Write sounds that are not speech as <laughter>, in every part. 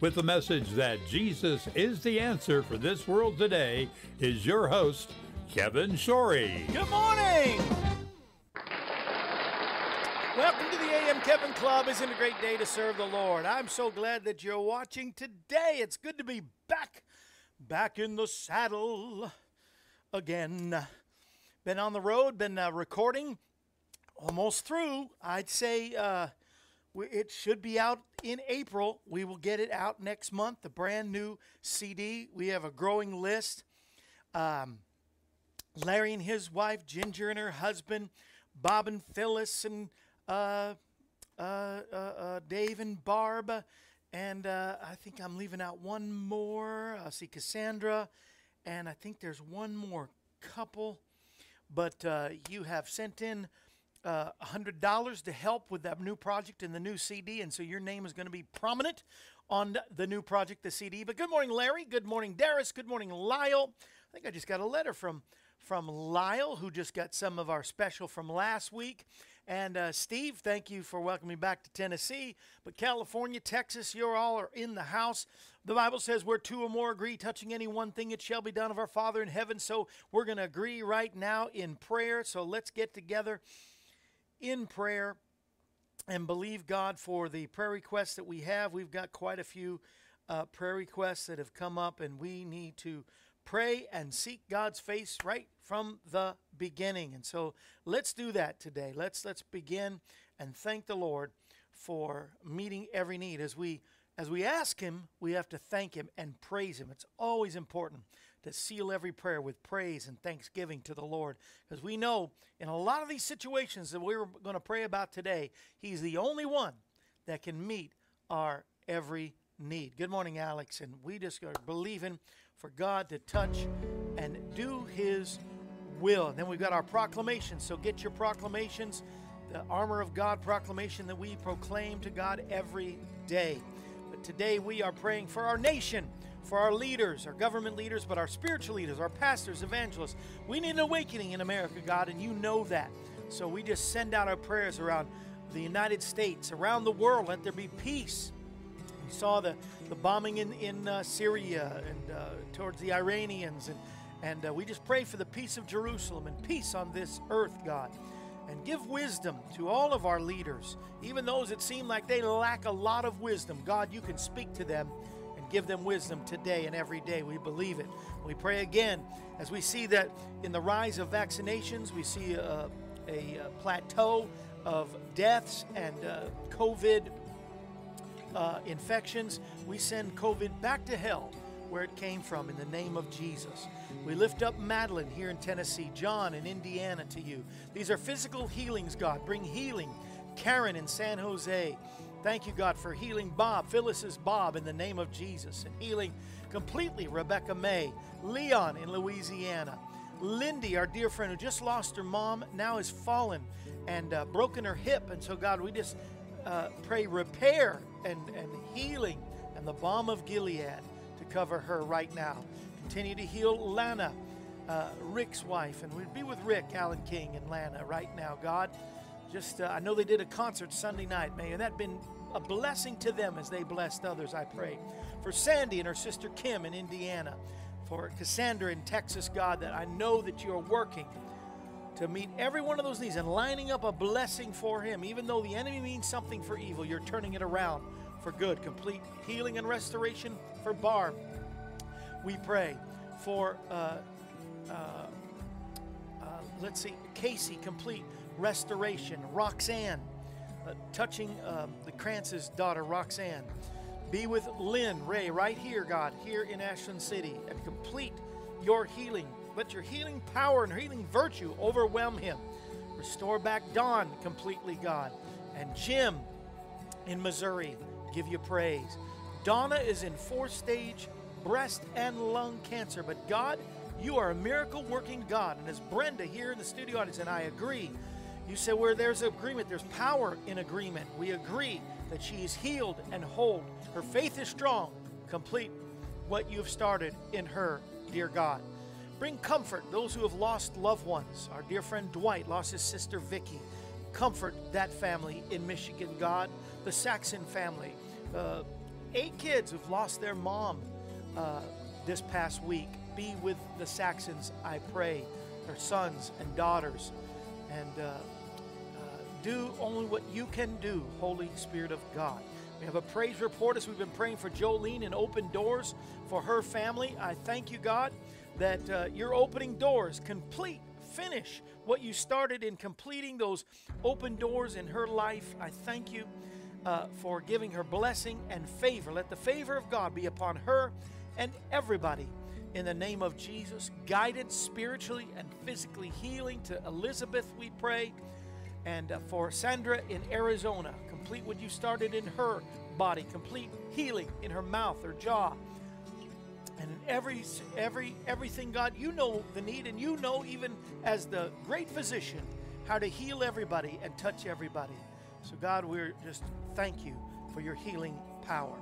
with the message that Jesus is the answer for this world today is your host, Kevin Shorey. Good morning. Welcome to the AM Kevin Club. Isn't it a great day to serve the Lord? I'm so glad that you're watching today. It's good to be back, back in the saddle again. Been on the road, been uh, recording, almost through. I'd say uh, it should be out in April. We will get it out next month, the brand new CD. We have a growing list. Um, Larry and his wife, Ginger and her husband, Bob and Phyllis, and uh, uh, uh, uh Dave and Barb. And uh, I think I'm leaving out one more. I see Cassandra. And I think there's one more couple. But uh, you have sent in uh, $100 to help with that new project and the new CD. And so your name is going to be prominent on the new project, the CD. But good morning, Larry. Good morning, Darius. Good morning, Lyle. I think I just got a letter from from Lyle, who just got some of our special from last week. And uh, Steve, thank you for welcoming me back to Tennessee. But California, Texas, you're all are in the house. The Bible says where two or more agree touching any one thing, it shall be done of our Father in heaven. So we're going to agree right now in prayer. So let's get together in prayer and believe God for the prayer requests that we have. We've got quite a few uh, prayer requests that have come up, and we need to pray and seek God's face right from the beginning. And so let's do that today. Let's let's begin and thank the Lord for meeting every need as we as we ask him, we have to thank him and praise him. It's always important to seal every prayer with praise and thanksgiving to the Lord. Because we know in a lot of these situations that we're going to pray about today, He's the only one that can meet our every need. Good morning, Alex. And we just are believing for God to touch and do His will. And then we've got our proclamations. So get your proclamations, the armor of God proclamation that we proclaim to God every day. But today we are praying for our nation for our leaders, our government leaders, but our spiritual leaders, our pastors, evangelists. We need an awakening in America, God, and you know that. So we just send out our prayers around the United States, around the world. Let there be peace. We saw the, the bombing in, in uh, Syria and uh, towards the Iranians, and, and uh, we just pray for the peace of Jerusalem and peace on this earth, God. And give wisdom to all of our leaders, even those that seem like they lack a lot of wisdom. God, you can speak to them Give them wisdom today and every day. We believe it. We pray again as we see that in the rise of vaccinations, we see a, a, plateau of deaths and uh, COVID uh, infections. We send COVID back to hell where it came from in the name of Jesus. We lift up Madeline here in Tennessee, John in Indiana to you. These are physical healings, God. Bring healing. Karen in San Jose. Thank you, God, for healing Bob, Phyllis's Bob, in the name of Jesus, and healing completely Rebecca May, Leon in Louisiana, Lindy, our dear friend who just lost her mom, now has fallen and uh, broken her hip. And so, God, we just uh, pray repair and, and healing and the balm of Gilead to cover her right now. Continue to heal Lana, uh, Rick's wife, and we'd be with Rick, Alan King, and Lana right now, God. Just, uh, I know they did a concert Sunday night. May and that been a blessing to them as they blessed others, I pray. For Sandy and her sister Kim in Indiana. For Cassandra in Texas, God, that I know that you're working to meet every one of those needs and lining up a blessing for him. Even though the enemy means something for evil, you're turning it around for good. Complete healing and restoration for Barb. We pray for, uh, uh, uh, let's see, Casey, complete restoration. Roxanne, uh, touching um, the Krantz's daughter, Roxanne. Be with Lynn Ray right here, God, here in Ashland City, and complete your healing. Let your healing power and healing virtue overwhelm him. Restore back Don completely, God. And Jim in Missouri, give you praise. Donna is in fourth stage breast and lung cancer, but God, you are a miracle working God. And as Brenda here in the studio audience, and I agree, you said where there's agreement, there's power in agreement. We agree that she is healed and whole. Her faith is strong. Complete what you've started in her, dear God. Bring comfort those who have lost loved ones. Our dear friend Dwight lost his sister Vicky. Comfort that family in Michigan, God. The Saxon family. Uh, eight kids who've lost their mom uh, this past week. Be with the Saxons, I pray, their sons and daughters. And uh, do only what you can do, Holy Spirit of God. We have a praise report as we've been praying for Jolene and open doors for her family. I thank you, God, that uh, you're opening doors, complete, finish what you started in completing those open doors in her life. I thank you uh, for giving her blessing and favor. Let the favor of God be upon her and everybody in the name of Jesus. Guided spiritually and physically healing to Elizabeth, we pray. And uh, for Sandra in Arizona, complete what you started in her body, complete healing in her mouth, her jaw, and in every every everything. God, you know the need, and you know even as the great physician how to heal everybody and touch everybody. So God, we're just thank you for your healing power.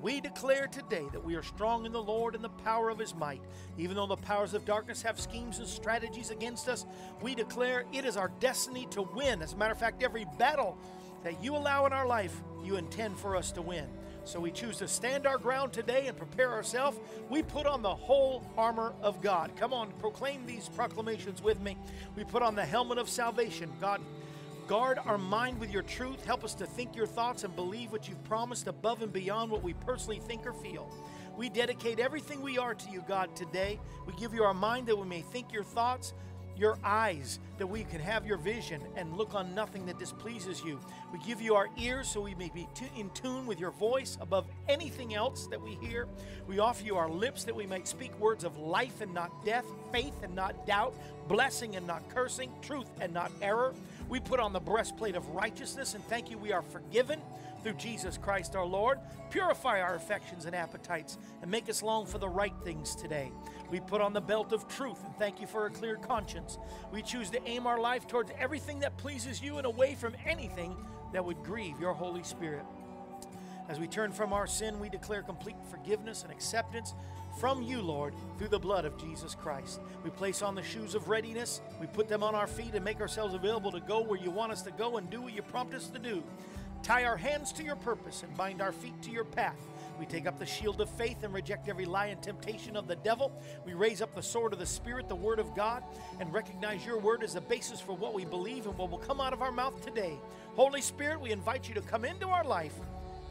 We declare today that we are strong in the Lord and the power of his might. Even though the powers of darkness have schemes and strategies against us, we declare it is our destiny to win. As a matter of fact, every battle that you allow in our life, you intend for us to win. So we choose to stand our ground today and prepare ourselves. We put on the whole armor of God. Come on, proclaim these proclamations with me. We put on the helmet of salvation. God Guard our mind with your truth. Help us to think your thoughts and believe what you've promised above and beyond what we personally think or feel. We dedicate everything we are to you, God, today. We give you our mind that we may think your thoughts, your eyes, that we can have your vision and look on nothing that displeases you. We give you our ears so we may be in tune with your voice above anything else that we hear. We offer you our lips that we might speak words of life and not death, faith and not doubt, blessing and not cursing, truth and not error. We put on the breastplate of righteousness and thank you we are forgiven through Jesus Christ our Lord. Purify our affections and appetites and make us long for the right things today. We put on the belt of truth and thank you for a clear conscience. We choose to aim our life towards everything that pleases you and away from anything that would grieve your Holy Spirit. As we turn from our sin, we declare complete forgiveness and acceptance from you, Lord, through the blood of Jesus Christ. We place on the shoes of readiness, we put them on our feet and make ourselves available to go where you want us to go and do what you prompt us to do. Tie our hands to your purpose and bind our feet to your path. We take up the shield of faith and reject every lie and temptation of the devil. We raise up the sword of the Spirit, the Word of God, and recognize your Word as the basis for what we believe and what will come out of our mouth today. Holy Spirit, we invite you to come into our life,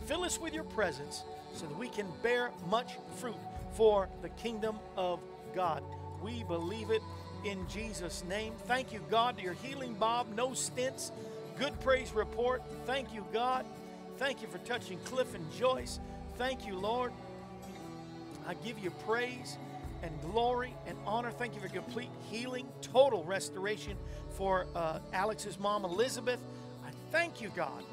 fill us with your presence, so that we can bear much fruit for the kingdom of God. We believe it in Jesus' name. Thank you, God, your healing, Bob. No stents. Good praise report. Thank you, God. Thank you for touching Cliff and Joyce. Thank you, Lord. I give you praise and glory and honor. Thank you for complete healing, total restoration for uh, Alex's mom, Elizabeth. I thank you, God.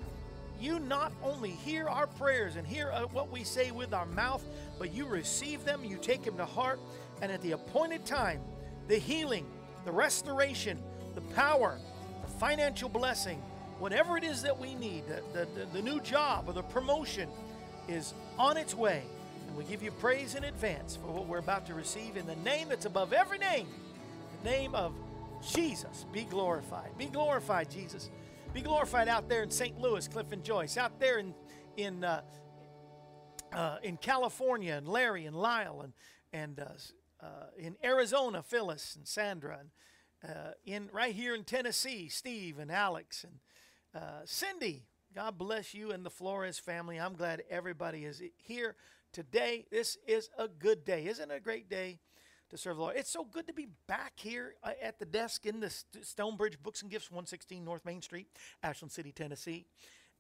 You not only hear our prayers and hear uh, what we say with our mouth, but you receive them, you take them to heart, and at the appointed time, the healing, the restoration, the power, the financial blessing, whatever it is that we need, the, the, the new job or the promotion is on its way. And we give you praise in advance for what we're about to receive in the name that's above every name, the name of Jesus. Be glorified. Be glorified, Jesus. Be glorified out there in St. Louis, Cliff and Joyce, out there in in uh, uh, in California, and Larry and Lyle, and and uh, uh in Arizona, Phyllis and Sandra, and uh, in right here in Tennessee, Steve and Alex and uh, Cindy. God bless you and the Flores family. I'm glad everybody is here today. This is a good day, isn't it? A great day to serve the Lord. It's so good to be back here uh, at the desk in the Stonebridge Books and Gifts, 116 North Main Street, Ashland City, Tennessee.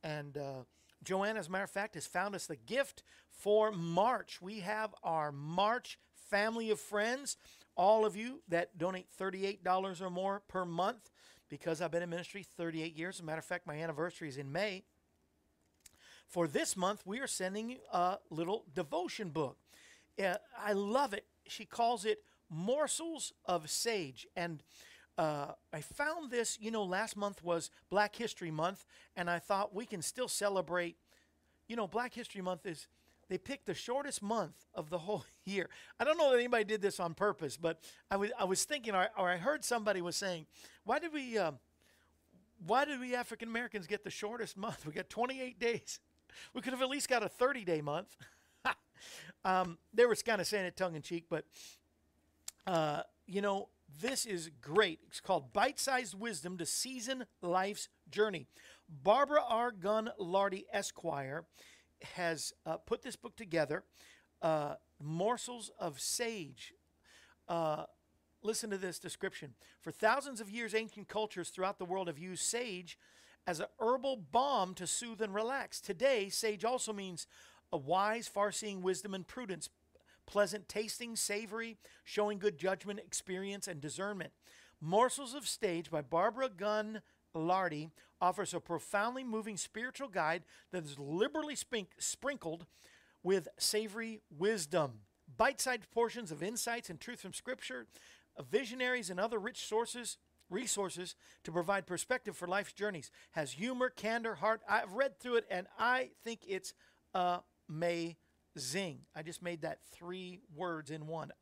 And uh, Joanne, as a matter of fact, has found us the gift for March. We have our March family of friends. All of you that donate $38 or more per month, because I've been in ministry 38 years. As a matter of fact, my anniversary is in May. For this month, we are sending you a little devotion book. Uh, I love it she calls it morsels of sage. And uh, I found this, you know, last month was Black History Month, and I thought we can still celebrate. You know, Black History Month is, they picked the shortest month of the <laughs> whole year. I don't know that anybody did this on purpose, but I was, I was thinking, or, or I heard somebody was saying, why did we, uh, why did we African Americans get the shortest month? We got 28 days. We could have at least got a 30 day month. <laughs> Um, they were kind of saying it tongue in cheek, but uh, you know, this is great. It's called Bite Sized Wisdom to Season Life's Journey. Barbara R. Gunn Lardy Esquire has uh, put this book together uh, Morsels of Sage. Uh, listen to this description. For thousands of years, ancient cultures throughout the world have used sage as a herbal balm to soothe and relax. Today, sage also means a wise, far seeing wisdom and prudence, pleasant tasting, savory, showing good judgment, experience, and discernment. Morsels of Sage by Barbara Gunn Lardy offers a profoundly moving spiritual guide that is liberally spink- sprinkled with savory wisdom. Bite sized portions of insights and truth from Scripture, visionaries, and other rich sources resources to provide perspective for life's journeys. Has humor, candor, heart. I've read through it and I think it's amazing. I just made that three words in one.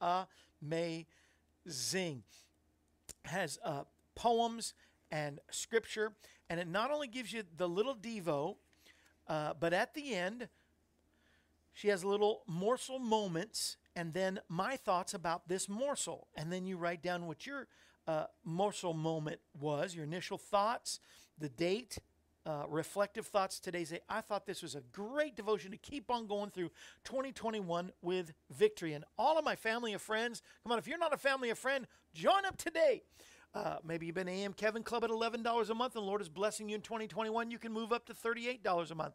Amazing. Has uh, poems and scripture, and it not only gives you the little Devo, uh, but at the end, she has little morsel moments, and then my thoughts about this morsel. And then you write down what your uh, morsel moment was, your initial thoughts, the date, uh, reflective thoughts today's day. I thought this was a great devotion to keep on going through 2021 with victory. And all of my family and friends, come on, if you're not a family or friend, join up today. Uh, maybe you've been AM Kevin Club at $11 a month and Lord is blessing you in 2021. You can move up to $38 a month.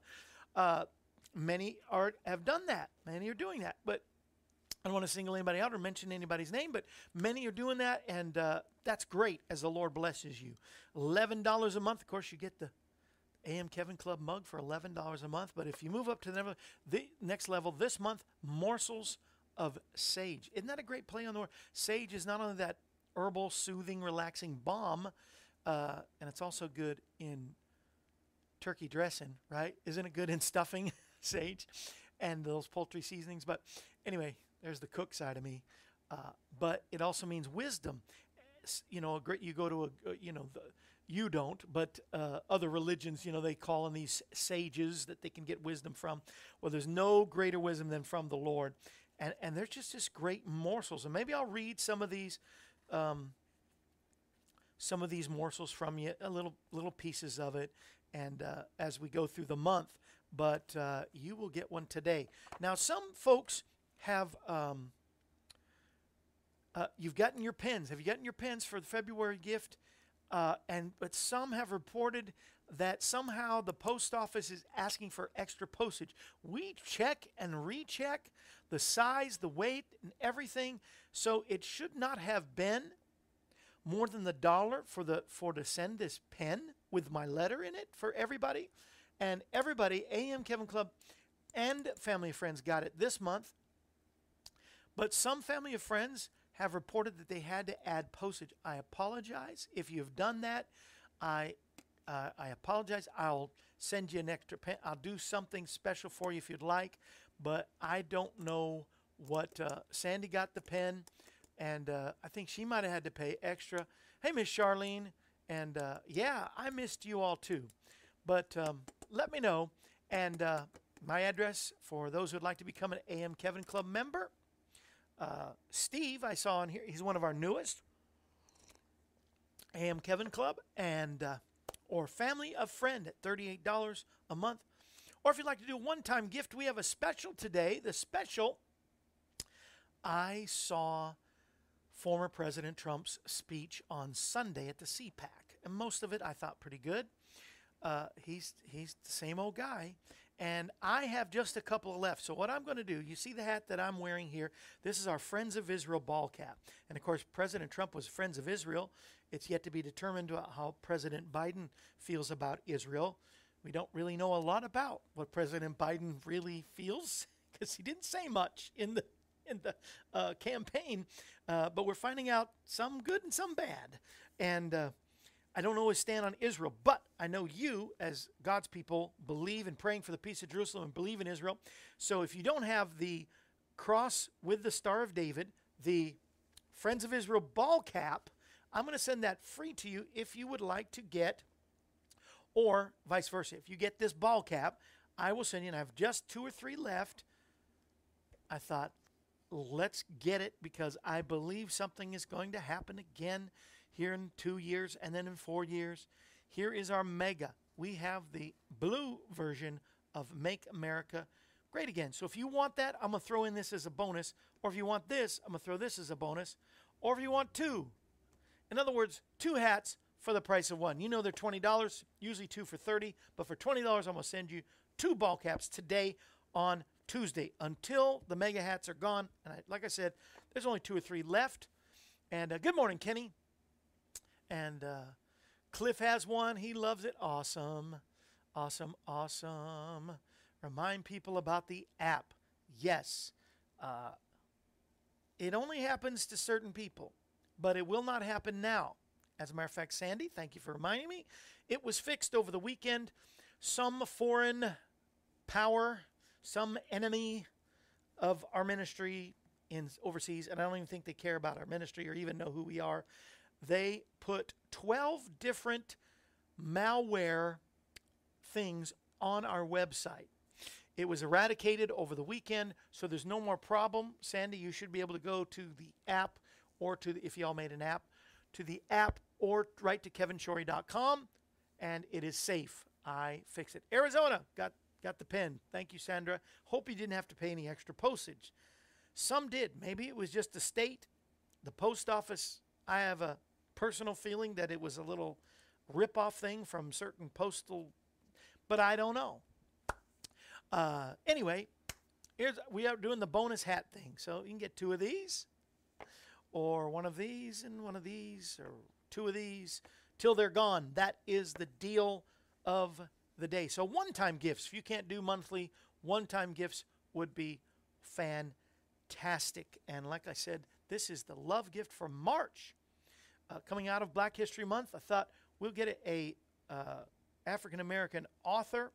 Uh, many are have done that. Many are doing that. But I don't want to single anybody out or mention anybody's name, but many are doing that, and uh, that's great as the Lord blesses you. $11 a month, of course, you get the AM Kevin Club mug for $11 a month. But if you move up to the, next level this month, morsels of sage. Isn't that a great play on the word? Sage is not only that herbal, soothing, relaxing balm, uh, and it's also good in turkey dressing, right? Isn't it good in stuffing, <laughs> sage, and those poultry seasonings? But anyway, there's the cook side of me. Uh, but it also means wisdom. You know, a great, you go to a, you know, the, you don't, but uh, other religions, you know, they call on these sages that they can get wisdom from. Well, there's no greater wisdom than from the Lord. And, and there's just this great morsels. And maybe I'll read some of these. Um, some of these morsels from you, a little little pieces of it, and uh, as we go through the month. But uh, you will get one today. Now, some folks have um, uh, you've gotten your pens. Have you gotten your pens for the February gift? Uh, and but some have reported that somehow the post office is asking for extra postage. We check and recheck the size, the weight, and everything, so it should not have been more than the dollar for the for to send this pen with my letter in it for everybody. And everybody, AM Kevin Club and Family of Friends got it this month. But some Family of Friends have reported that they had to add postage. I apologize. If you've done that, I uh, I apologize. I'll send you an extra pen. I'll do something special for you if you'd like. But I don't know what uh, Sandy got the pen, and uh, I think she might have had to pay extra. Hey, Miss Charlene, and uh, yeah, I missed you all too. But um, let me know. And uh, my address for those who'd like to become an AM Kevin Club member. Uh, Steve, I saw on here, he's one of our newest AM Kevin Club, and uh, or Family of Friend at $38 a month. Or if you'd like to do a one time gift, we have a special today. The special, I saw former President Trump's speech on Sunday at the CPAC, and most of it I thought pretty good. Uh, he's he's the same old guy, and I have just a couple left. So what I'm going to do, you see the hat that I'm wearing here. This is our Friends of Israel ball cap, and of course President Trump was Friends of Israel. It's yet to be determined how President Biden feels about Israel. We don't really know a lot about what President Biden really feels <laughs> because he didn't say much in the in the uh, campaign, uh, but we're finding out some good and some bad. And uh, I don't always stand on Israel, but I know you, as God's people, believe in praying for the peace of Jerusalem and believe in Israel. So if you don't have the cross with the Star of David, the Friends of Israel ball cap, I'm going to send that free to you if you would like to get, or vice versa. If you get this ball cap, I will send you, and I have just two or three left. I thought, let's get it because I believe something is going to happen again here in two years and then in four years. Here is our MAGA. We have the blue version of Make America Great Again. So if you want that, I'm going to throw in this as a bonus. Or if you want this, I'm going to throw this as a bonus. Or if you want two, in other words, two hats for the price of one. You know they're $20, usually two for 30 but for $20, I'm going to send you two ball caps today on Tuesday until the MAGA hats are gone. And I, like I said, there's only two or three left. And uh, good morning, Kenny. And uh, Cliff has one. He loves it. Awesome. Awesome. Awesome. Remind people about the app. Yes. Uh, it only happens to certain people but it will not happen now. As a matter of fact, Sandy, thank you for reminding me. It was fixed over the weekend. Some foreign power, some enemy of our ministry in overseas, and I don't even think they care about our ministry or even know who we are. They put 12 different malware things on our website. It was eradicated over the weekend, so there's no more problem. Sandy, you should be able to go to the app or to the, if y'all made an app, to the app or right to kevinshorey.com, and it is safe. I fix it. Arizona got got the pen. Thank you, Sandra. Hope you didn't have to pay any extra postage. Some did. Maybe it was just the state, the post office. I have a personal feeling that it was a little rip-off thing from certain postal, but I don't know. Uh, anyway, here's we are doing the bonus hat thing, so you can get two of these or one of these and one of these or two of these till they're gone. That is the deal of the day. So one time gifts, if you can't do monthly, one time gifts would be fantastic. And like I said, this is the love gift for March. Uh, coming out of Black History Month, I thought we'll get a, uh, African American author,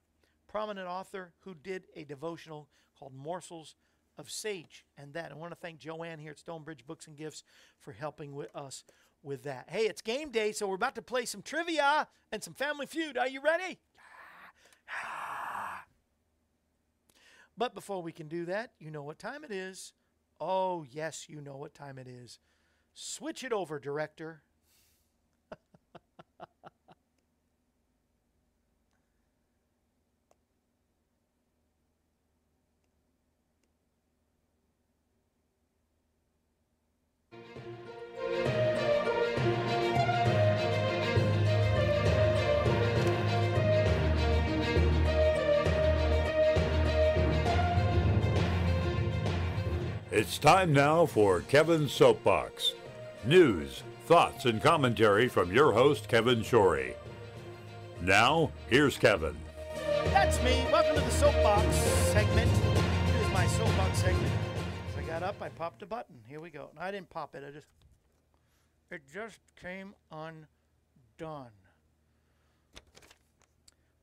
prominent author, who did a devotional called Morsels of Sage and that. I want to thank Joanne here at Stonebridge Books and Gifts for helping with us with that. Hey, it's game day, so we're about to play some trivia and some Family Feud. Are you ready? <sighs> But before we can do that, you know what time it is. Oh, yes, you know what time it is. Switch it over, director. It's time now for Kevin's Soapbox. News, thoughts, and commentary from your host, Kevin Shorey. Now, here's Kevin. That's me. Welcome to the Soapbox segment. Here's my Soapbox segment. As I got up, I popped a button. Here we go. No, I didn't pop it. I just, it just came undone.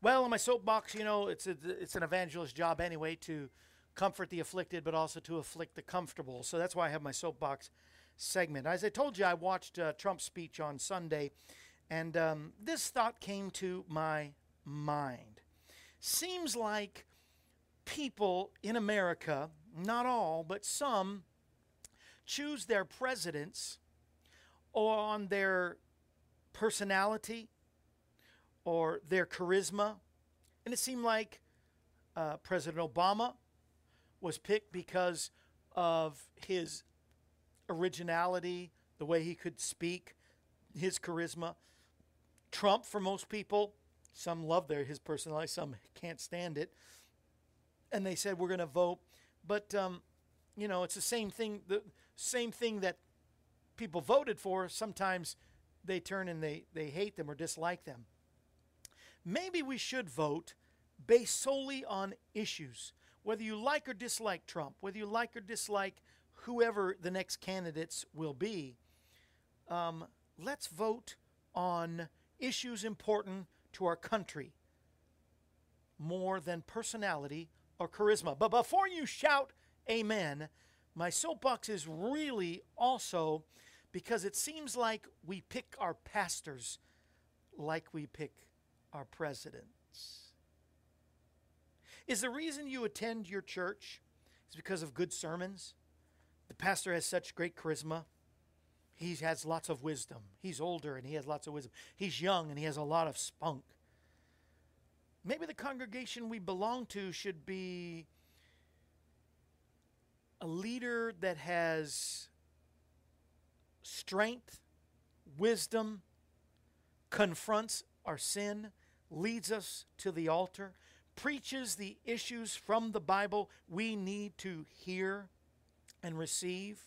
Well, in my soapbox, you know, it's a, it's an evangelist job anyway to comfort the afflicted, but also to afflict the comfortable. So that's why I have my soapbox segment. As I told you, I watched uh, Trump's speech on Sunday, and um, this thought came to my mind. Seems like people in America, not all, but some, choose their presidents on their personality or their charisma. And it seemed like uh, President Obama was picked because of his originality, the way he could speak, his charisma. Trump, for most people, some love their his personality, some can't stand it, and they said we're going to vote. But um, you know, it's the same thing. The same thing that people voted for. Sometimes they turn and they they hate them or dislike them. Maybe we should vote based solely on issues whether you like or dislike Trump, whether you like or dislike whoever the next candidates will be, um, let's vote on issues important to our country more than personality or charisma. But before you shout amen, my soapbox is really also because it seems like we pick our pastors like we pick our presidents. Is the reason you attend your church is because of good sermons? The pastor has such great charisma. He has lots of wisdom. He's older and he has lots of wisdom. He's young and he has a lot of spunk. Maybe the congregation we belong to should be a leader that has strength, wisdom, confronts our sin, leads us to the altar, preaches the issues from the Bible we need to hear and receive.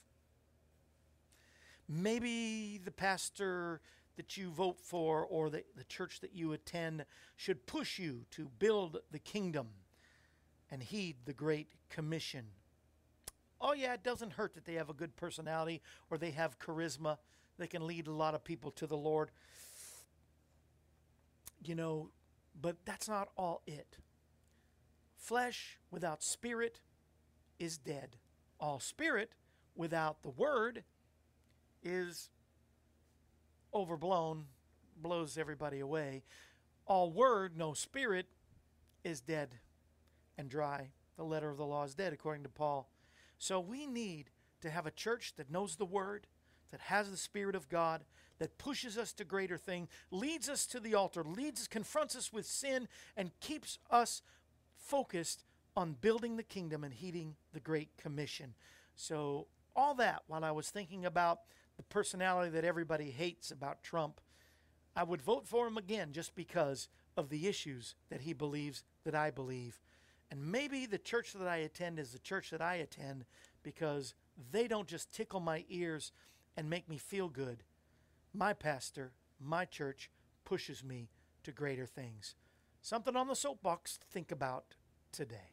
Maybe the pastor that you vote for or the, the church that you attend should push you to build the kingdom and heed the Great Commission. Oh, yeah, it doesn't hurt that they have a good personality or they have charisma. They can lead a lot of people to the Lord. You know, but that's not all it. Flesh without spirit is dead. All spirit without the word is overblown, blows everybody away. All word, no spirit, is dead and dry. The letter of the law is dead, according to Paul. So we need to have a church that knows the word, that has the Spirit of God, that pushes us to greater things, leads us to the altar, leads, confronts us with sin, and keeps us focused on building the kingdom and heeding the Great Commission. So, all that while I was thinking about the personality that everybody hates about Trump, I would vote for him again just because of the issues that he believes that I believe. And maybe the church that I attend is the church that I attend because they don't just tickle my ears and make me feel good. My pastor, my church, pushes me to greater things. Something on the soapbox to think about today.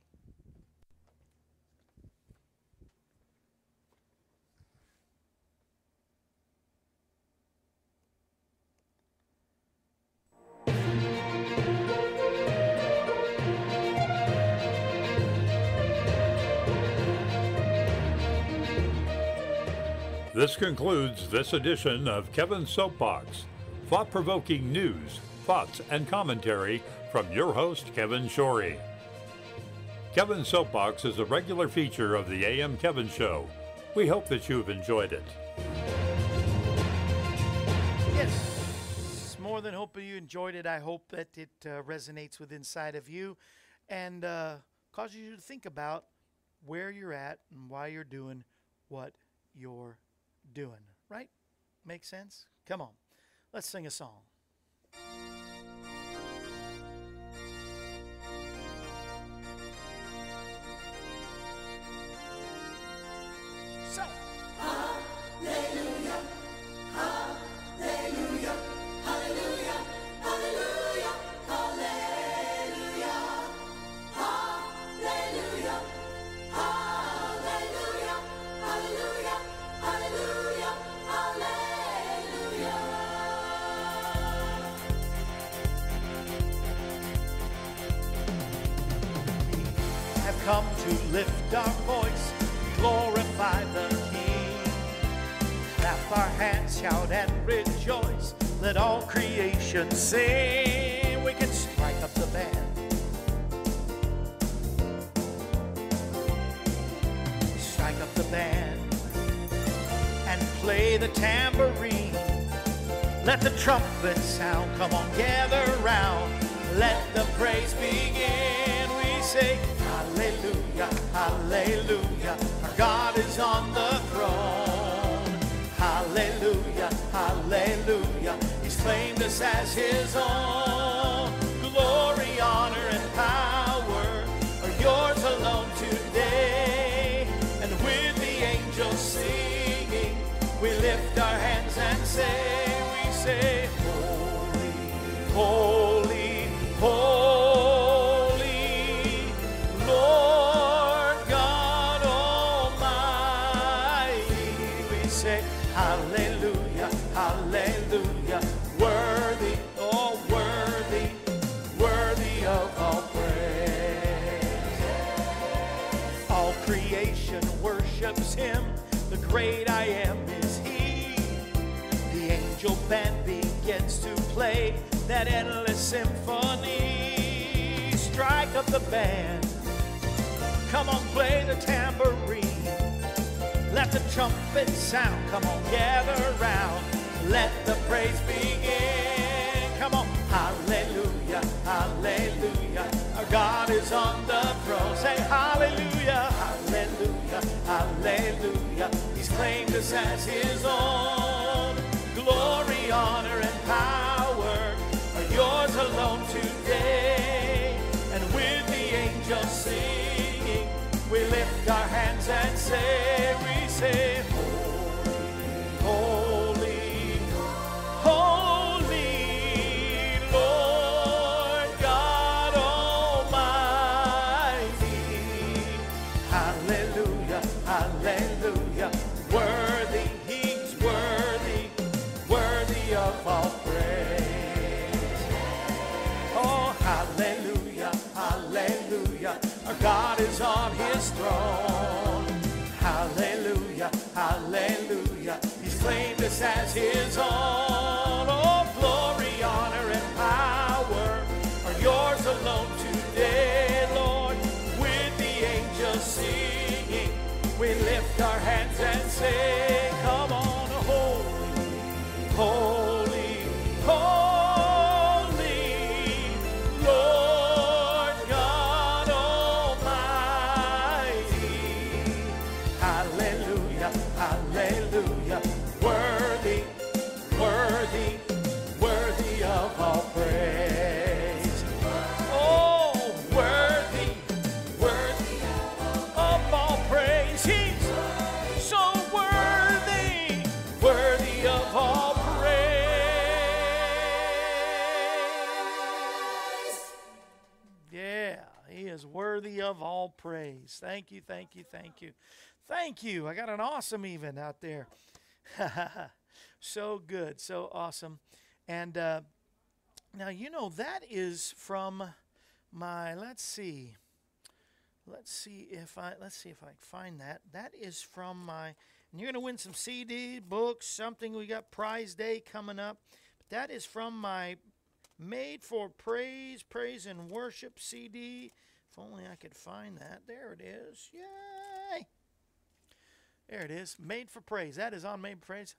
This concludes this edition of Kevin's Soapbox. Thought provoking news, thoughts, and commentary from your host, Kevin Shorey. Kevin's Soapbox is a regular feature of the AM Kevin Show. We hope that you've enjoyed it. Yes, more than hoping you enjoyed it. I hope that it uh, resonates with inside of you and uh, causes you to think about where you're at and why you're doing what you're doing, right? Make sense? Come on, let's sing a song. So, Hallelujah. Let the trumpet sound. Come on, gather round. Let the praise begin. Come on, hallelujah, hallelujah. Our God is on the throne. Say hallelujah, hallelujah, hallelujah. He's claimed us as his own. Glory, honor, and power are yours alone today. And with the angels singing, we lift our hands and say, say, Holy, his own. Oh, glory, honor, and power are yours alone today, Lord. With the angels singing, we lift our hands and say, worthy of all praise. Thank you, thank you, thank you. Thank you. I got an awesome even out there. <laughs> so good, so awesome. And uh, now, you know, that is from my, let's see. Let's see if I let's see if I find that. That is from my and you're gonna win some CD, books, something. We got prize day coming up. But that is from my Made for Praise, Praise and Worship CD. If only I could find that. There it is. Yay! There it is. Made for Praise. That is on Made for Praise.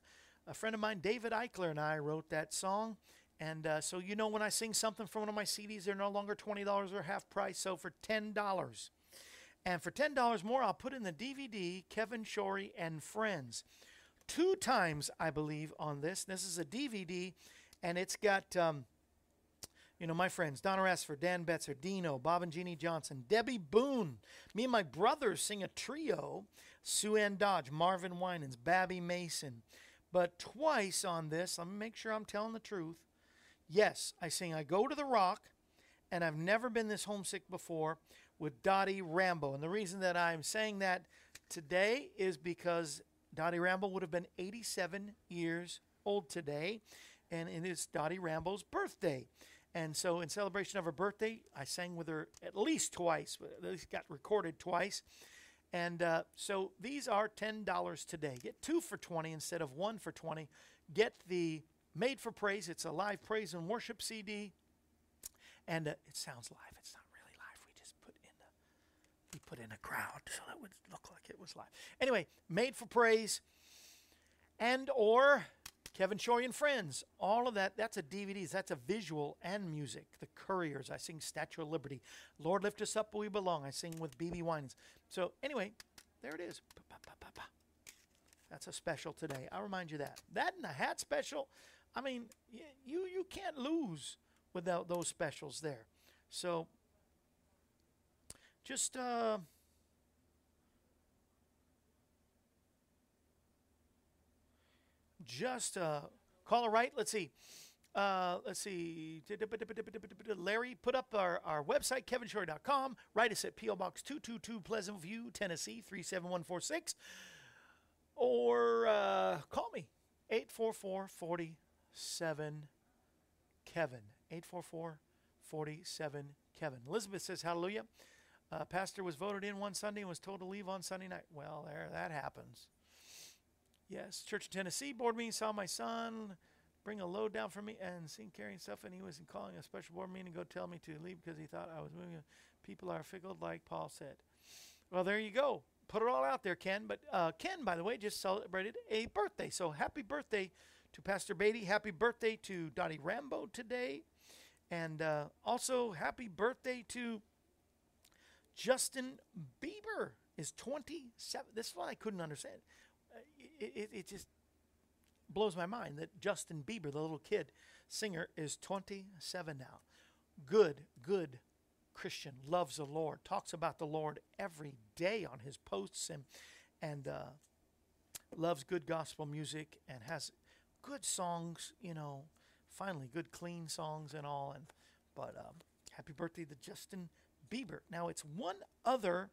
A friend of mine, David Eichler, and I wrote that song. And uh, so, you know, when I sing something from one of my CDs, they're no longer $20 or half price. So for $10. And for $10 more, I'll put in the DVD Kevin Shorey and Friends. Two times, I believe, on this. This is a DVD, and it's got. Um, you know, my friends, Donna Rassford, Dan Betzer, Dino, Bob and Jeannie Johnson, Debby Boone. Me and my brothers sing a trio. Sue Ann Dodge, Marvin Winans, Babbie Mason. But twice on this, let me make sure I'm telling the truth. Yes, I sing I Go to the Rock, and I've never been this homesick before with Dottie Rambo. And the reason that I'm saying that today is because Dottie Rambo would have been 87 years old today, and it is Dottie Rambo's birthday. And so, in celebration of her birthday, I sang with her at least twice. At least got recorded twice. And uh, so these are $10 today. Get two for 20 instead of one for 20. Get the Made for Praise. It's a live praise and worship CD. And uh, it sounds live. It's not really live. We just put in a, we put in a crowd so that would look like it was live. Anyway, Made for Praise and or Kevin Shorey and Friends. All of that, that's a DVD. That's a visual and music. The Couriers. I sing Statue of Liberty. Lord, lift us up where we belong. I sing with BeBe Winans. So anyway, there it is. That's a special today. I'll remind you that. That and the hat special. I mean, you you can't lose without those specials there. So just uh just uh, call it right. Let's see. Uh, let's see. Larry, put up our, our website, kevinshorey.com. Write us at P.O. Box 222 Pleasant View, Tennessee 37146. Or uh, call me, 844 47 Kevin. 844 47 Kevin. Elizabeth says, Hallelujah. Uh, pastor was voted in one Sunday and was told to leave on Sunday night. Well, there, that happens. Yes, Church of Tennessee board meeting saw my son bring a load down for me and seen carrying stuff, and he was calling a special board meeting to go tell me to leave because he thought I was moving. People are fickle, like Paul said. Well, there you go. Put it all out there, Ken. But uh, Ken, by the way, just celebrated a birthday. So happy birthday to Pastor Beatty. Happy birthday to Dottie Rambo today. And uh, also happy birthday to Justin Bieber is 27. This is what I couldn't understand it, it, just blows my mind that Justin Bieber, the little kid singer, is 27 now. Good, good Christian, loves the Lord, talks about the Lord every day on his posts, and and uh, loves good gospel music and has good songs. You know, finally good clean songs and all. And but um, happy birthday to Justin Bieber. Now it's one other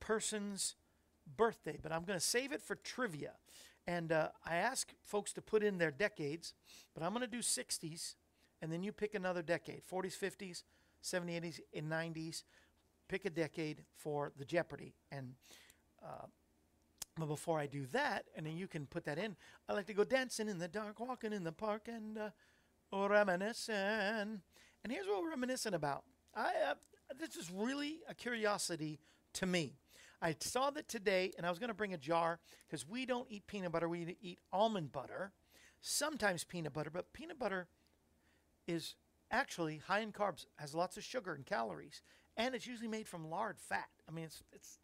person's birthday, but I'm going to save it for trivia. And uh, I ask folks to put in their decades, but I'm going to do 60s, and then you pick another decade 40s, 50s, 70s, 80s, and 90s. Pick a decade for the Jeopardy. And uh, but before I do that, and then you can put that in, I like to go dancing in the dark, walking in the park, and uh, reminiscing. And here's what we're reminiscing about. I uh, this is really a curiosity to me. I saw that today, and I was going to bring a jar because we don't eat peanut butter. We eat almond butter, sometimes peanut butter, but peanut butter is actually high in carbs, has lots of sugar and calories, and it's usually made from lard fat. I mean, it's it's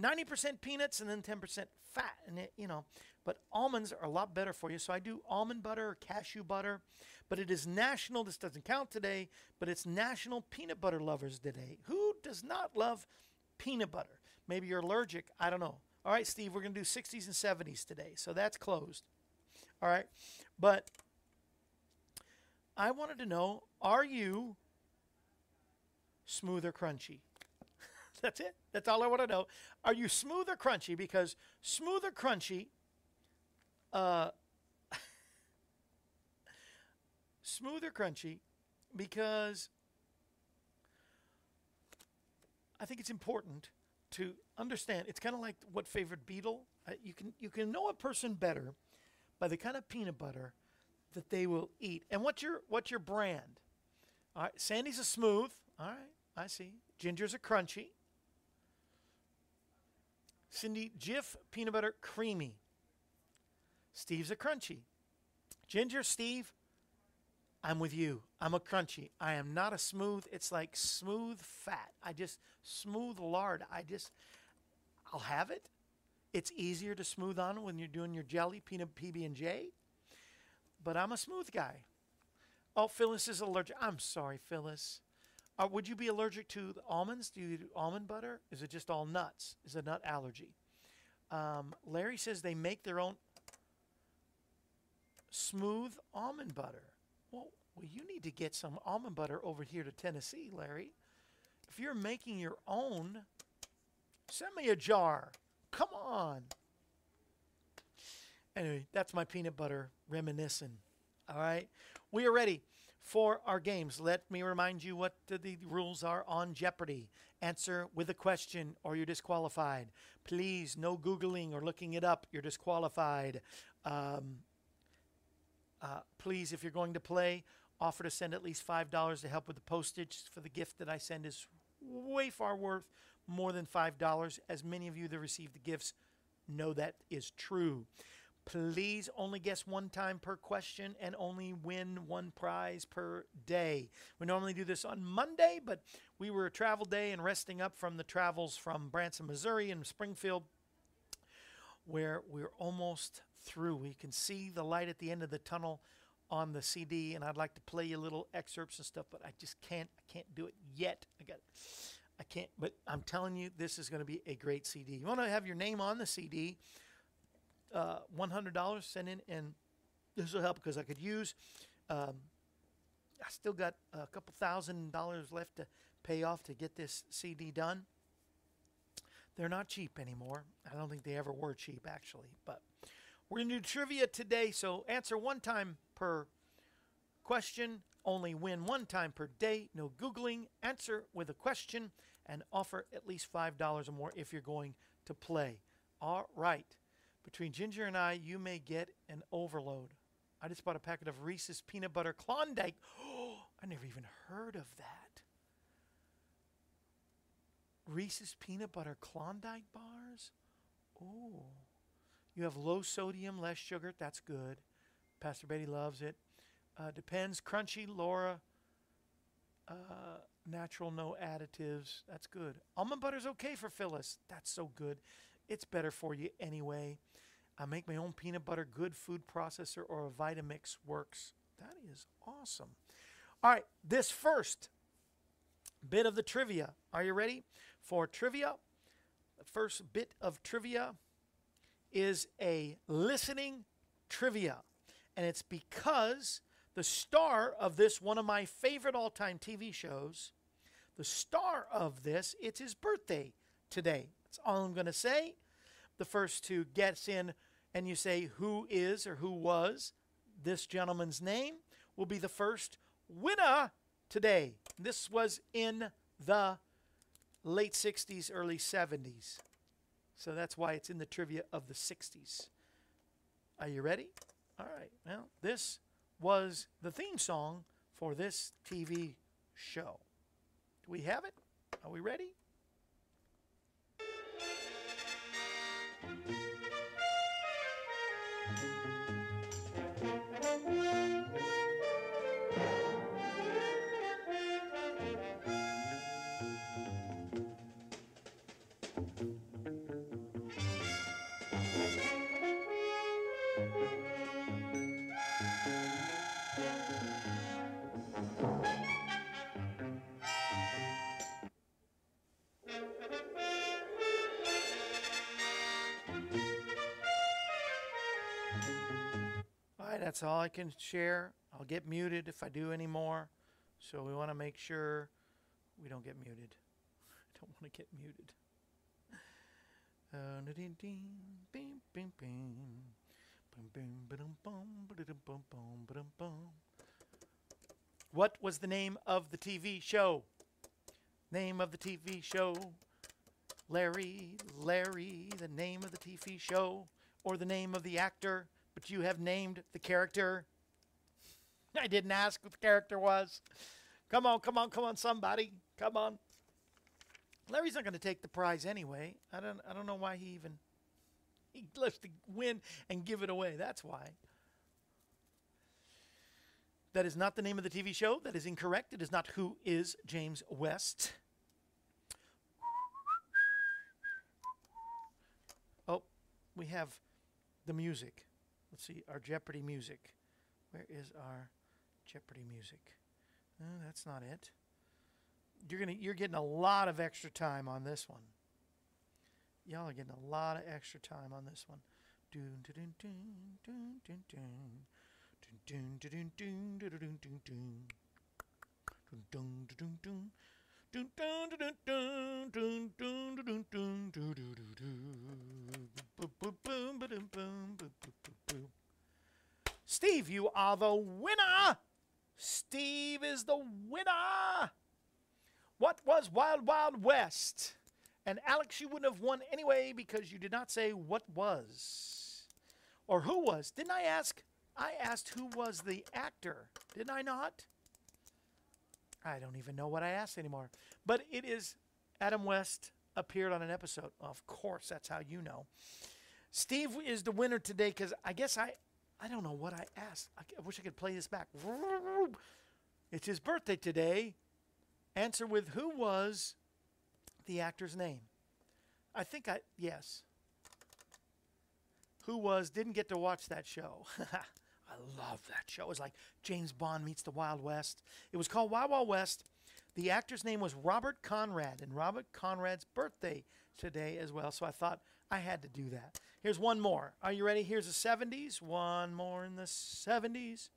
90% peanuts and then 10% fat, and it, you know, but almonds are a lot better for you. So I do almond butter or cashew butter, but it is national. This doesn't count today, but it's National Peanut Butter Lovers today Who does not love peanut butter? Maybe you're allergic. I don't know. All right, Steve, we're going to do 60s and 70s today. So that's closed. All right. But I wanted to know are you smooth or crunchy? <laughs> that's it. That's all I want to know. Are you smooth or crunchy? Because smooth or crunchy, uh, <laughs> smooth or crunchy, because I think it's important to understand. It's kind of like what favorite Beatle. Uh, you can you can know a person better by the kind of peanut butter that they will eat. And what's your what's your brand? All right, Sandy's a smooth. All right, I see. Ginger's a crunchy. Cindy Jif peanut butter creamy. Steve's a crunchy. Ginger, Steve, I'm with you. I'm a crunchy. I am not a smooth. It's like smooth fat. I just smooth lard. I just I'll have it. It's easier to smooth on when you're doing your jelly, peanut PB and J. But I'm a smooth guy. Oh, Phyllis is allergic. I'm sorry, Phyllis. Uh, would you be allergic to almonds? Do you do almond butter? Is it just all nuts? Is it nut allergy? Um, Larry says they make their own smooth almond butter. Well, you need to get some almond butter over here to Tennessee, Larry. If you're making your own, send me a jar. Come on. Anyway, that's my peanut butter reminiscing. All right. We are ready for our games. Let me remind you what the, the rules are on Jeopardy. Answer with a question or you're disqualified. Please, no Googling or looking it up. You're disqualified. Um, uh, please, if you're going to play, offer to send at least $5 to help with the postage for the gift that I send is way far worth more than $5. As many of you that receive the gifts know that is true. Please only guess one time per question and only win one prize per day. We normally do this on Monday, but we were a travel day and resting up from the travels from Branson, Missouri and Springfield, where we're almost through. We can see the light at the end of the tunnel on the CD, and I'd like to play you little excerpts and stuff, but I just can't. I can't do it yet. I got. I can't. But I'm telling you, this is going to be a great CD. You want to have your name on the CD? uh, $100 sent in, and this will help because I could use. Um, I still got a couple thousand dollars left to pay off to get this CD done. They're not cheap anymore. I don't think they ever were cheap, actually. But we're going to do trivia today. So answer one time per question. Only win one time per day. No Googling. Answer with a question and offer at least $5 or more if you're going to play. All right. Between Ginger and I, you may get an overload. I just bought a packet of Reese's Peanut Butter Klondike. Oh, <gasps> I never even heard of that. Reese's Peanut Butter Klondike bars? Oh. You have low sodium, less sugar. That's good. Pastor Betty loves it. Uh, depends. Crunchy, Laura. Uh, natural, no additives. That's good. Almond butter's okay for Phyllis. That's so good. It's better for you anyway. I make my own peanut butter, good food processor, or a Vitamix works. That is awesome. All right, this first bit of the trivia. Are you ready for trivia? The first bit of trivia is a listening trivia. And it's because the star of this, one of my favorite all time TV shows, the star of this, it's his birthday today. That's all I'm going to say. The first two gets in and you say who is or who was this gentleman's name will be the first winner today. This was in the late 60s, early 70s. So that's why it's in the trivia of the 60s. Are you ready? All right. Well, this was the theme song for this TV show. Do we have it? Are we ready? That's all I can share. I'll get muted if I do any more. So we want to make sure we don't get muted. <laughs> I don't want to get muted. What was the name of the TV show? Name of the TV show. Larry, Larry, the name of the TV show, or the name of the actor, but you have named the character. I didn't ask what the character was. Come on, come on, come on, somebody. Come on. Larry's not going to take the prize anyway. I don't I don't know why he even he lets to win and give it away. That's why. That is not the name of the TV show. That is incorrect. It is not Who is James West. Oh, we have the music. Let's see, our Jeopardy music. Where is our Jeopardy music? No, that's not it. You're gonna you're getting a lot of extra time on this one. Y'all are getting a lot of extra time on this one. Steve, you are the winner! Steve is the winner! What was Wild Wild West? And Alex, you wouldn't have won anyway because you did not say what was. Or who was. Didn't I ask? I asked who was the actor, didn't I not? I don't even know what I asked anymore. But it is Adam West appeared on an episode. Of course, that's how you know. Steve is the winner today because I guess I, I don't know what I asked. I, I wish I could play this back. It's his birthday today. Answer with who was the actor's name? I think I, yes. Who was, didn't get to watch that show. <laughs> I love that show. It was like James Bond meets the Wild West. It was called Wild Wild West. The actor's name was Robert Conrad, and Robert Conrad's birthday today as well. So I thought I had to do that. Here's one more. Are you ready? Here's the 70s. One more in the 70s.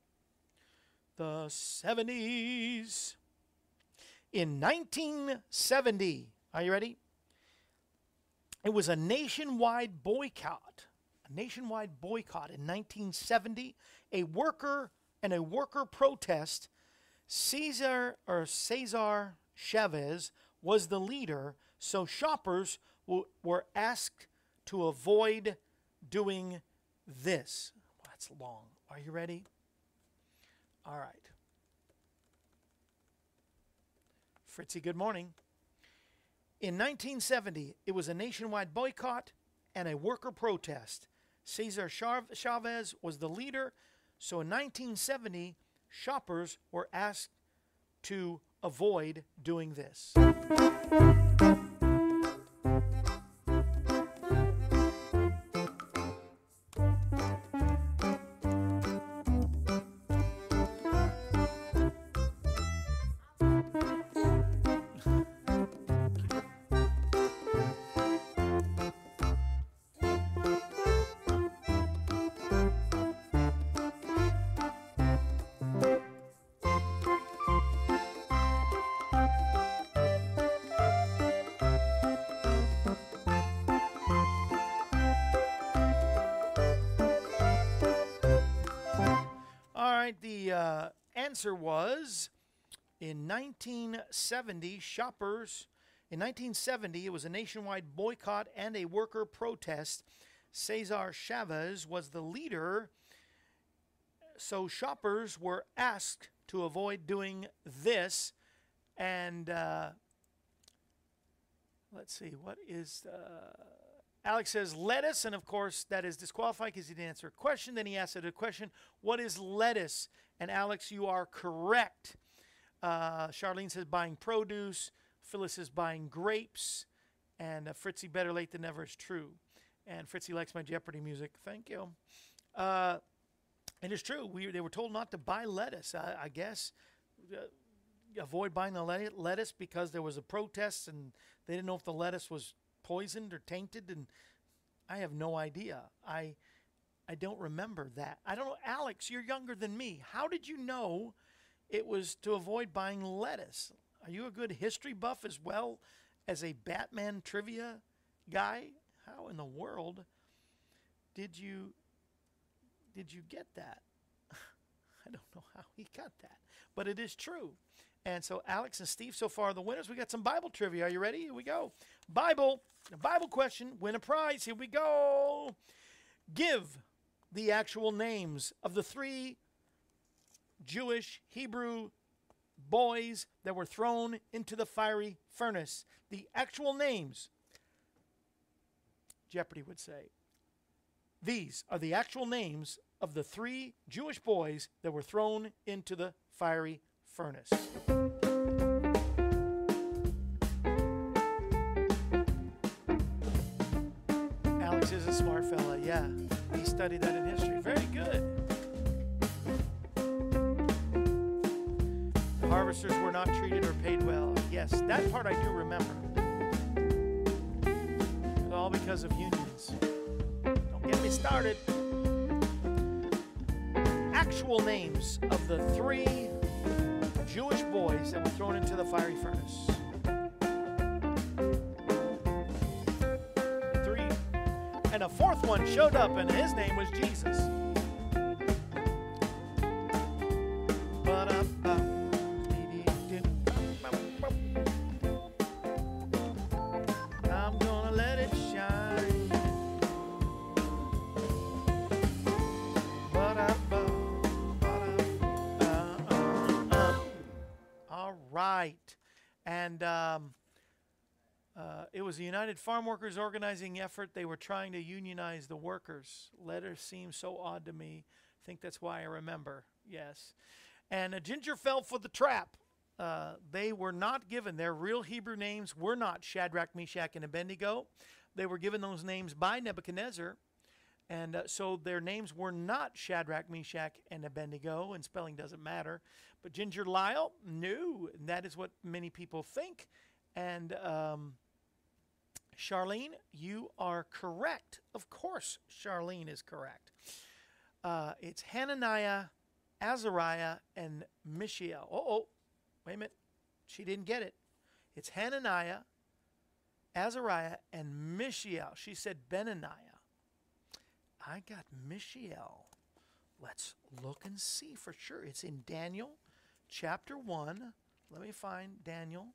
The 70s. In 1970, are you ready? It was a nationwide boycott. Nationwide boycott in 1970. A worker and a worker protest. Caesar or Cesar Chavez was the leader, so shoppers w- were asked to avoid doing this. That's long. Are you ready? All right. Fritzy, good morning. In 1970, it was a nationwide boycott and a worker protest. Cesar Chavez was the leader, so in 1970, shoppers were asked to avoid doing this. The uh, answer was in 1970, shoppers. In 1970, it was a nationwide boycott and a worker protest. Cesar Chavez was the leader, so shoppers were asked to avoid doing this. And uh, let's see, what is. Uh, Alex says lettuce, and of course that is disqualified because he didn't answer a question. Then he asked a question, "What is lettuce?" And Alex, you are correct. Uh, Charlene says buying produce. Phyllis is buying grapes, and uh, Fritzy, better late than never is true. And Fritzy likes my Jeopardy music. Thank you. Uh, it is true. We they were told not to buy lettuce. I, I guess uh, avoid buying the le- lettuce because there was a protest and they didn't know if the lettuce was poisoned or tainted and I have no idea. I I don't remember that. I don't know Alex, you're younger than me. How did you know it was to avoid buying lettuce? Are you a good history buff as well as a Batman trivia guy? How in the world did you did you get that? <laughs> I don't know how he got that, but it is true. And so Alex and Steve so far the winners. We got some Bible trivia. Are you ready? Here we go. Bible, Bible question, win a prize. Here we go. Give the actual names of the three Jewish Hebrew boys that were thrown into the fiery furnace. The actual names, Jeopardy would say. These are the actual names of the three Jewish boys that were thrown into the fiery furnace. Studied that in history. Very good. The harvesters were not treated or paid well. Yes, that part I do remember. It's all because of unions. Don't get me started. Actual names of the three Jewish boys that were thrown into the fiery furnace. A fourth one showed up, and his name was Jesus. Was a United Farm Workers organizing effort. They were trying to unionize the workers. Letter seems so odd to me. I think that's why I remember. Yes. And uh, Ginger fell for the trap. Uh, they were not given their real Hebrew names, were not Shadrach, Meshach, and Abednego. They were given those names by Nebuchadnezzar. And uh, so their names were not Shadrach, Meshach, and Abednego, and spelling doesn't matter. But Ginger Lyle, knew, and that is what many people think. And um, Charlene, you are correct. Of course, Charlene is correct. Uh, it's Hananiah, Azariah, and Mishael. Oh, oh, wait a minute. She didn't get it. It's Hananiah, Azariah, and Mishael. She said Benaniah. I got Mishael. Let's look and see for sure. It's in Daniel chapter 1. Let me find Daniel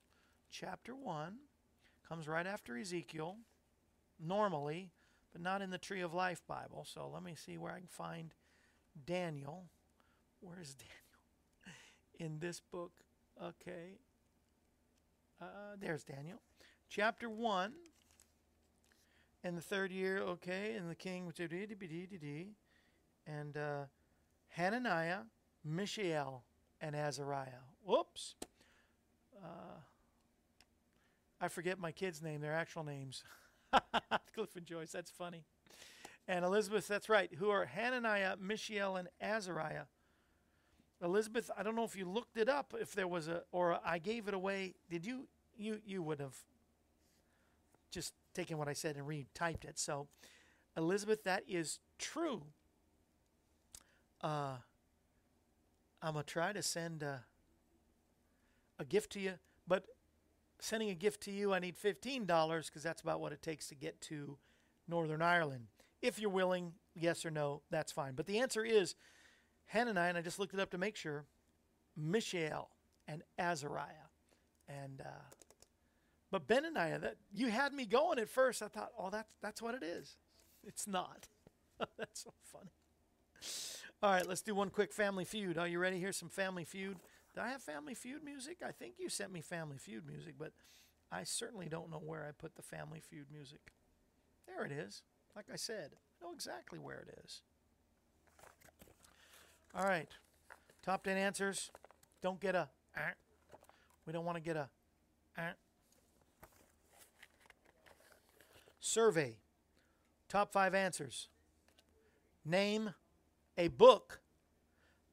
chapter 1. Comes right after Ezekiel, normally, but not in the Tree of Life Bible. So let me see where I can find Daniel. Where is <laughs> Daniel? In this book. Okay. Uh, there's Daniel. Chapter 1. In the third year, okay, and the king, and uh, Hananiah, Mishael, and Azariah. Whoops. Uh, I forget my kids' name, their actual names. <laughs> Cliff and Joyce, that's funny. And Elizabeth, that's right, who are Hananiah, Mishael, and Azariah. Elizabeth, I don't know if you looked it up, if there was a, or I gave it away. Did you? You you would have just taken what I said and retyped it. So, Elizabeth, that is true. Uh, I'm gonna try to send a, a gift to you, but sending a gift to you, I need $15 because that's about what it takes to get to Northern Ireland. If you're willing, yes or no, that's fine. But the answer is Hananiah, and I just looked it up to make sure, Mishael and Azariah. And uh, but Benaniah, that you had me going at first. I thought, oh, that's that's what it is. It's not. <laughs> that's so funny. All right, let's do one quick Family Feud. Are you ready? Here's some Family Feud. Did I have Family Feud music? I think you sent me Family Feud music, but I certainly don't know where I put the Family Feud music. There it is. Like I said, I know exactly where it is. All right. Top 10 answers. Don't get a. Uh, we don't want to get a. Uh. Survey. Top five answers. Name a book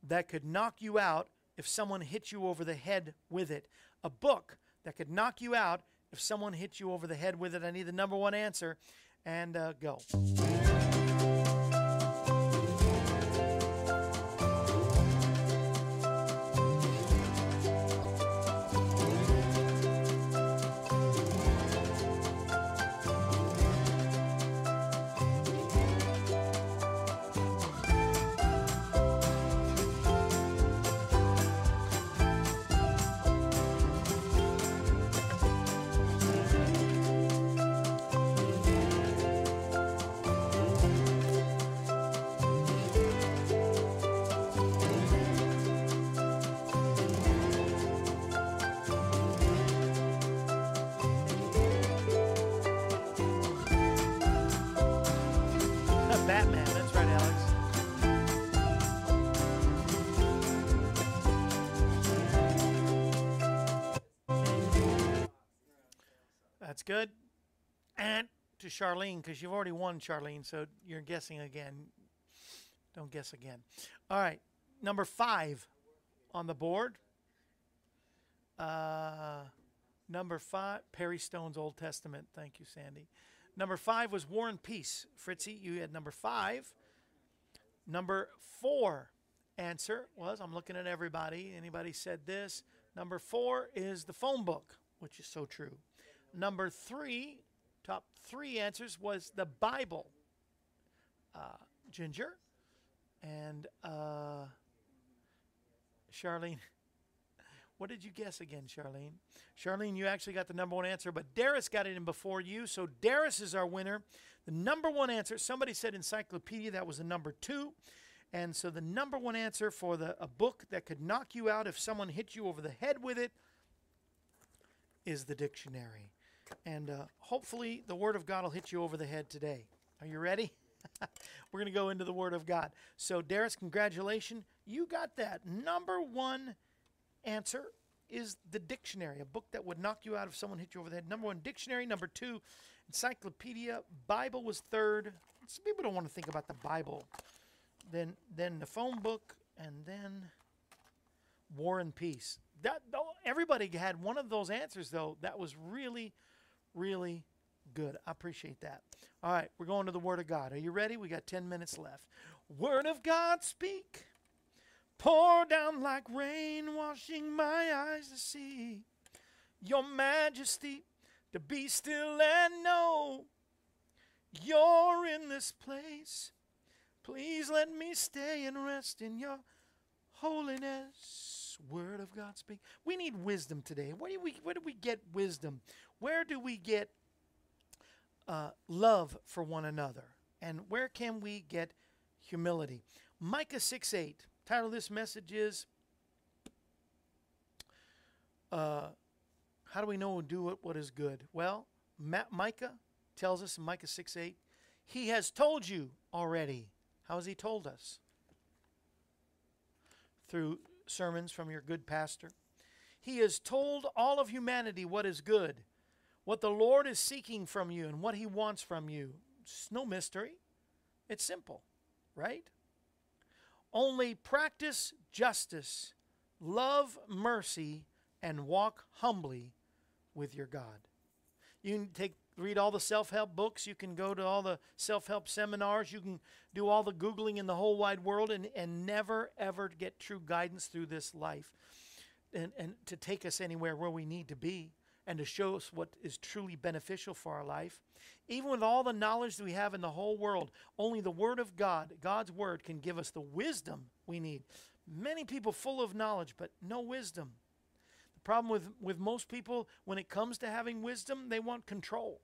that could knock you out if someone hit you over the head with it. A book that could knock you out if someone hit you over the head with it. I need the number one answer. And uh, go. Charlene, because you've already won, Charlene, so you're guessing again. Don't guess again. All right. Number five on the board. Uh, number five, Perry Stone's Old Testament. Thank you, Sandy. Number five was War and Peace. Fritzy, you had number five. Number four answer was I'm looking at everybody. Anybody said this? Number four is the phone book, which is so true. Number three, top three answers was the Bible. Uh, Ginger and uh, Charlene. <laughs> What did you guess again, Charlene? Charlene, you actually got the number one answer, but Darius got it in before you. So Darius is our winner. The number one answer, somebody said encyclopedia, that was the number two. And so the number one answer for the a book that could knock you out if someone hit you over the head with it is the dictionary. And uh, hopefully, the Word of God will hit you over the head today. Are you ready? <laughs> We're going to go into the Word of God. So, Darius, congratulations. You got that. Number one answer is the dictionary, a book that would knock you out if someone hit you over the head. Number one, dictionary. Number two, encyclopedia. Bible was third. Some people don't want to think about the Bible. Then, then the phone book, and then War and Peace. That everybody had one of those answers though. That was really, really good. I appreciate that. All right, we're going to the Word of God. Are you ready? We got 10 minutes left. Word of God, speak. Pour down like rain, washing my eyes to see your majesty, to be still and know you're in this place. Please let me stay and rest in your holiness. Word of God speak. We need wisdom today. Where do we where do we get wisdom? Where do we get uh, love for one another? And where can we get humility? Micah 6 8. Title of this message is uh, How do we know and do what, what is good? Well, Ma- Micah tells us in Micah 6 8, He has told you already. How has He told us? Through sermons from your good pastor. He has told all of humanity what is good, what the Lord is seeking from you, and what He wants from you. It's no mystery. It's simple, right? Only practice justice, love mercy, and walk humbly with your God. You can take read all the self-help books, you can go to all the self-help seminars, you can do all the googling in the whole wide world and, and never ever get true guidance through this life and, and to take us anywhere where we need to be and to show us what is truly beneficial for our life. Even with all the knowledge that we have in the whole world, only the Word of God, God's Word, can give us the wisdom we need. Many people full of knowledge, but no wisdom. The problem with, with most people, when it comes to having wisdom, they want control.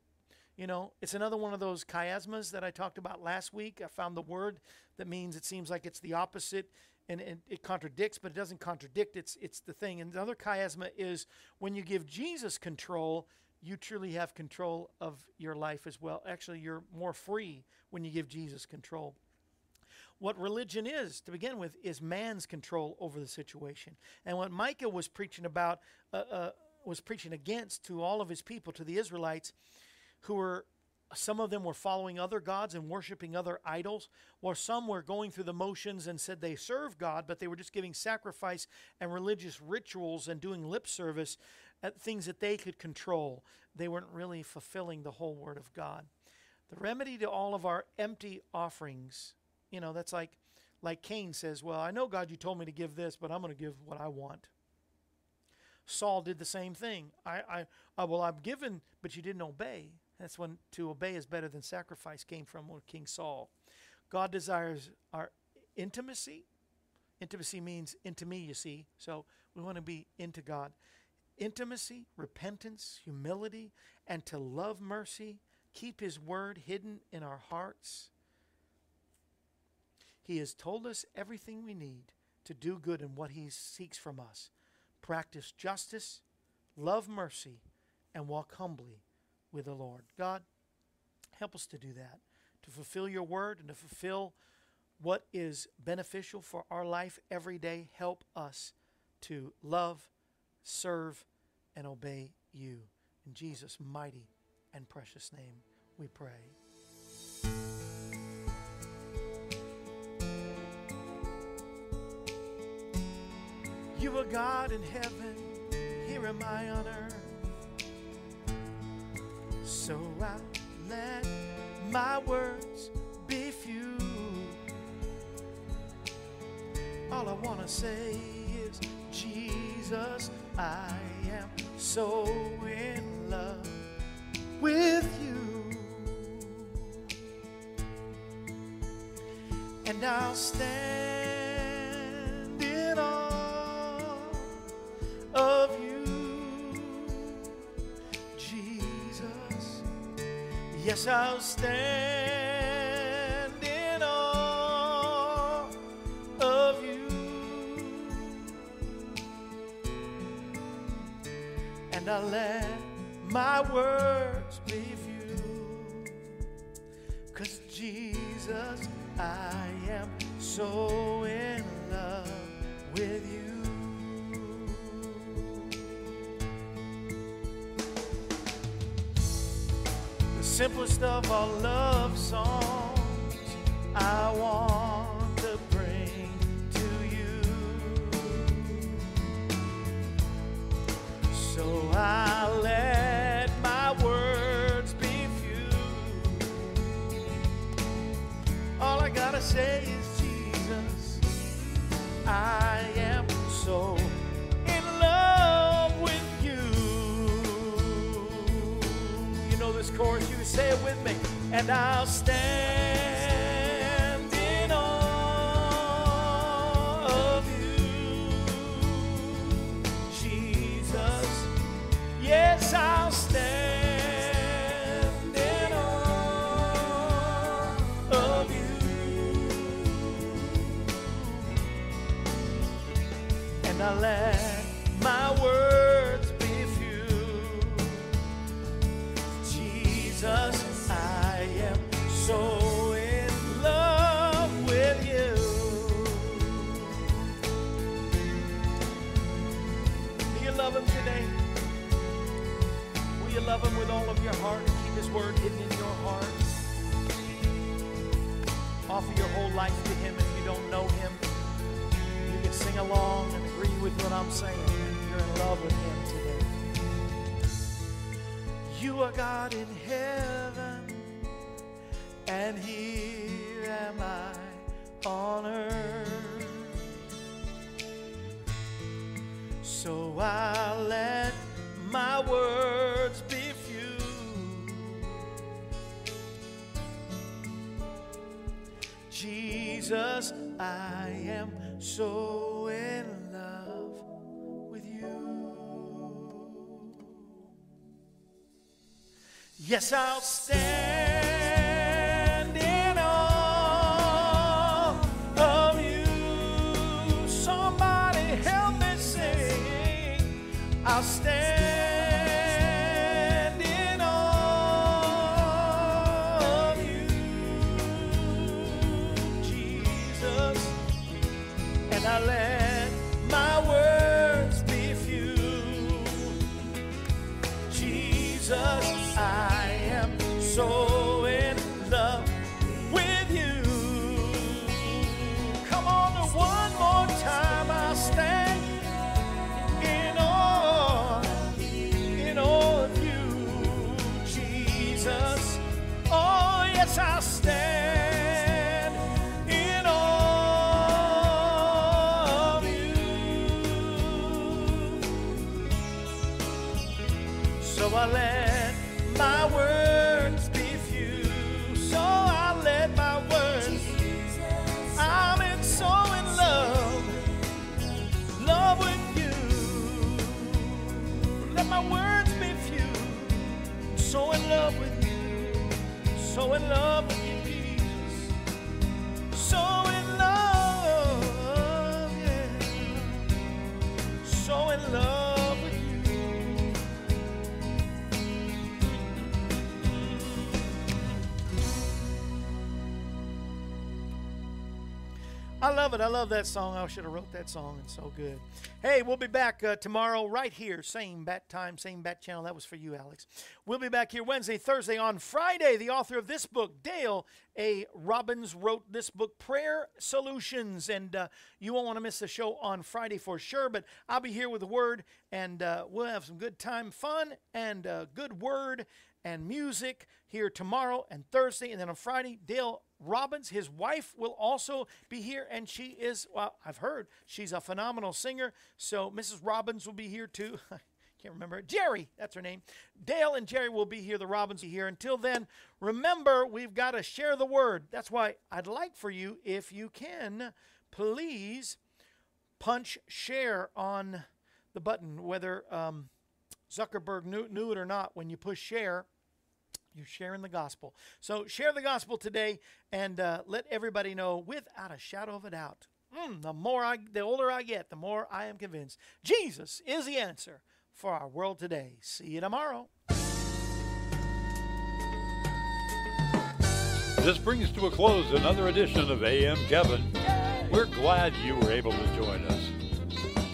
You know, it's another one of those chiasmas that I talked about last week. I found the word that means it seems like it's the opposite and, and it contradicts, but it doesn't contradict. It's it's the thing. And the other chiasma is when you give Jesus control, you truly have control of your life as well. Actually, you're more free when you give Jesus control. What religion is, to begin with, is man's control over the situation. And what Micah was preaching about, uh, uh, was preaching against to all of his people, to the Israelites, who were some of them were following other gods and worshiping other idols, while some were going through the motions and said they serve God, but they were just giving sacrifice and religious rituals and doing lip service at things that they could control. They weren't really fulfilling the whole Word of God. The remedy to all of our empty offerings, you know, that's like like Cain says, Well, I know, God, you told me to give this, but I'm going to give what I want. Saul did the same thing. I, I, I, well, I'm given, but you didn't obey. That's when to obey is better than sacrifice came from King Saul. God desires our intimacy. Intimacy means into me, you see. So we want to be into God. Intimacy, repentance, humility, and to love mercy, keep His word hidden in our hearts. He has told us everything we need to do good in what He seeks from us. Practice justice, love mercy, and walk humbly with the Lord. God, help us to do that, to fulfill your word and to fulfill what is beneficial for our life every day. Help us to love, serve, and obey you. In Jesus' mighty and precious name, we pray. You are God in heaven, here am I on earth. So I let my words be few. All I want to say is, Jesus, I am so in love with you. And I'll stand Yes, I'll stand in awe of you, and I'll let my words Of all love songs I want to bring to you. So I let my words be few. All I gotta say is Jesus. I And I'll stand I'm saying. You're in love with him today. You are God in heaven, and here am I on earth. So I let my words be few. Jesus, I am so Yes, I'll stand love it. I love that song. I should have wrote that song. It's so good. Hey, we'll be back uh, tomorrow right here. Same bat time, same bat channel. That was for you, Alex. We'll be back here Wednesday, Thursday. On Friday, the author of this book, Dale A. Robbins, wrote this book, Prayer Solutions. And uh, you won't want to miss the show on Friday for sure. But I'll be here with the word, and uh, we'll have some good time, fun, and uh, good word and music here tomorrow and Thursday. And then on Friday, Dale Robbins, his wife, will also be here. And she is, well, I've heard she's a phenomenal singer. So Mrs. Robbins will be here too. <laughs> Can't remember. Jerry, that's her name. Dale and Jerry will be here. The Robbins will be here. Until then, remember, we've got to share the word. That's why I'd like for you, if you can, please punch share on the button, whether um, Zuckerberg knew, knew it or not. When you push share, you're sharing the gospel. So share the gospel today and uh, let everybody know without a shadow of a doubt. Mm, the more I, the older I get, the more I am convinced Jesus is the answer for our world today. See you tomorrow. This brings to a close another edition of AM Kevin. We're glad you were able to join us.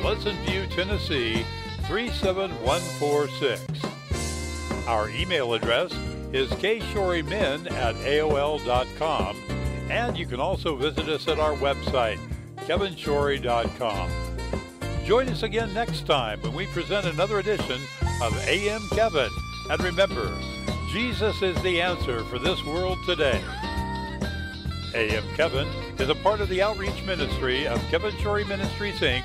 Pleasant View, Tennessee 37146. Our email address is kshorymen at AOL.com, and you can also visit us at our website, kevinshorey.com. Join us again next time when we present another edition of AM Kevin. And remember, Jesus is the answer for this world today. AM Kevin is a part of the outreach ministry of Kevin Shorey Ministries, Inc.,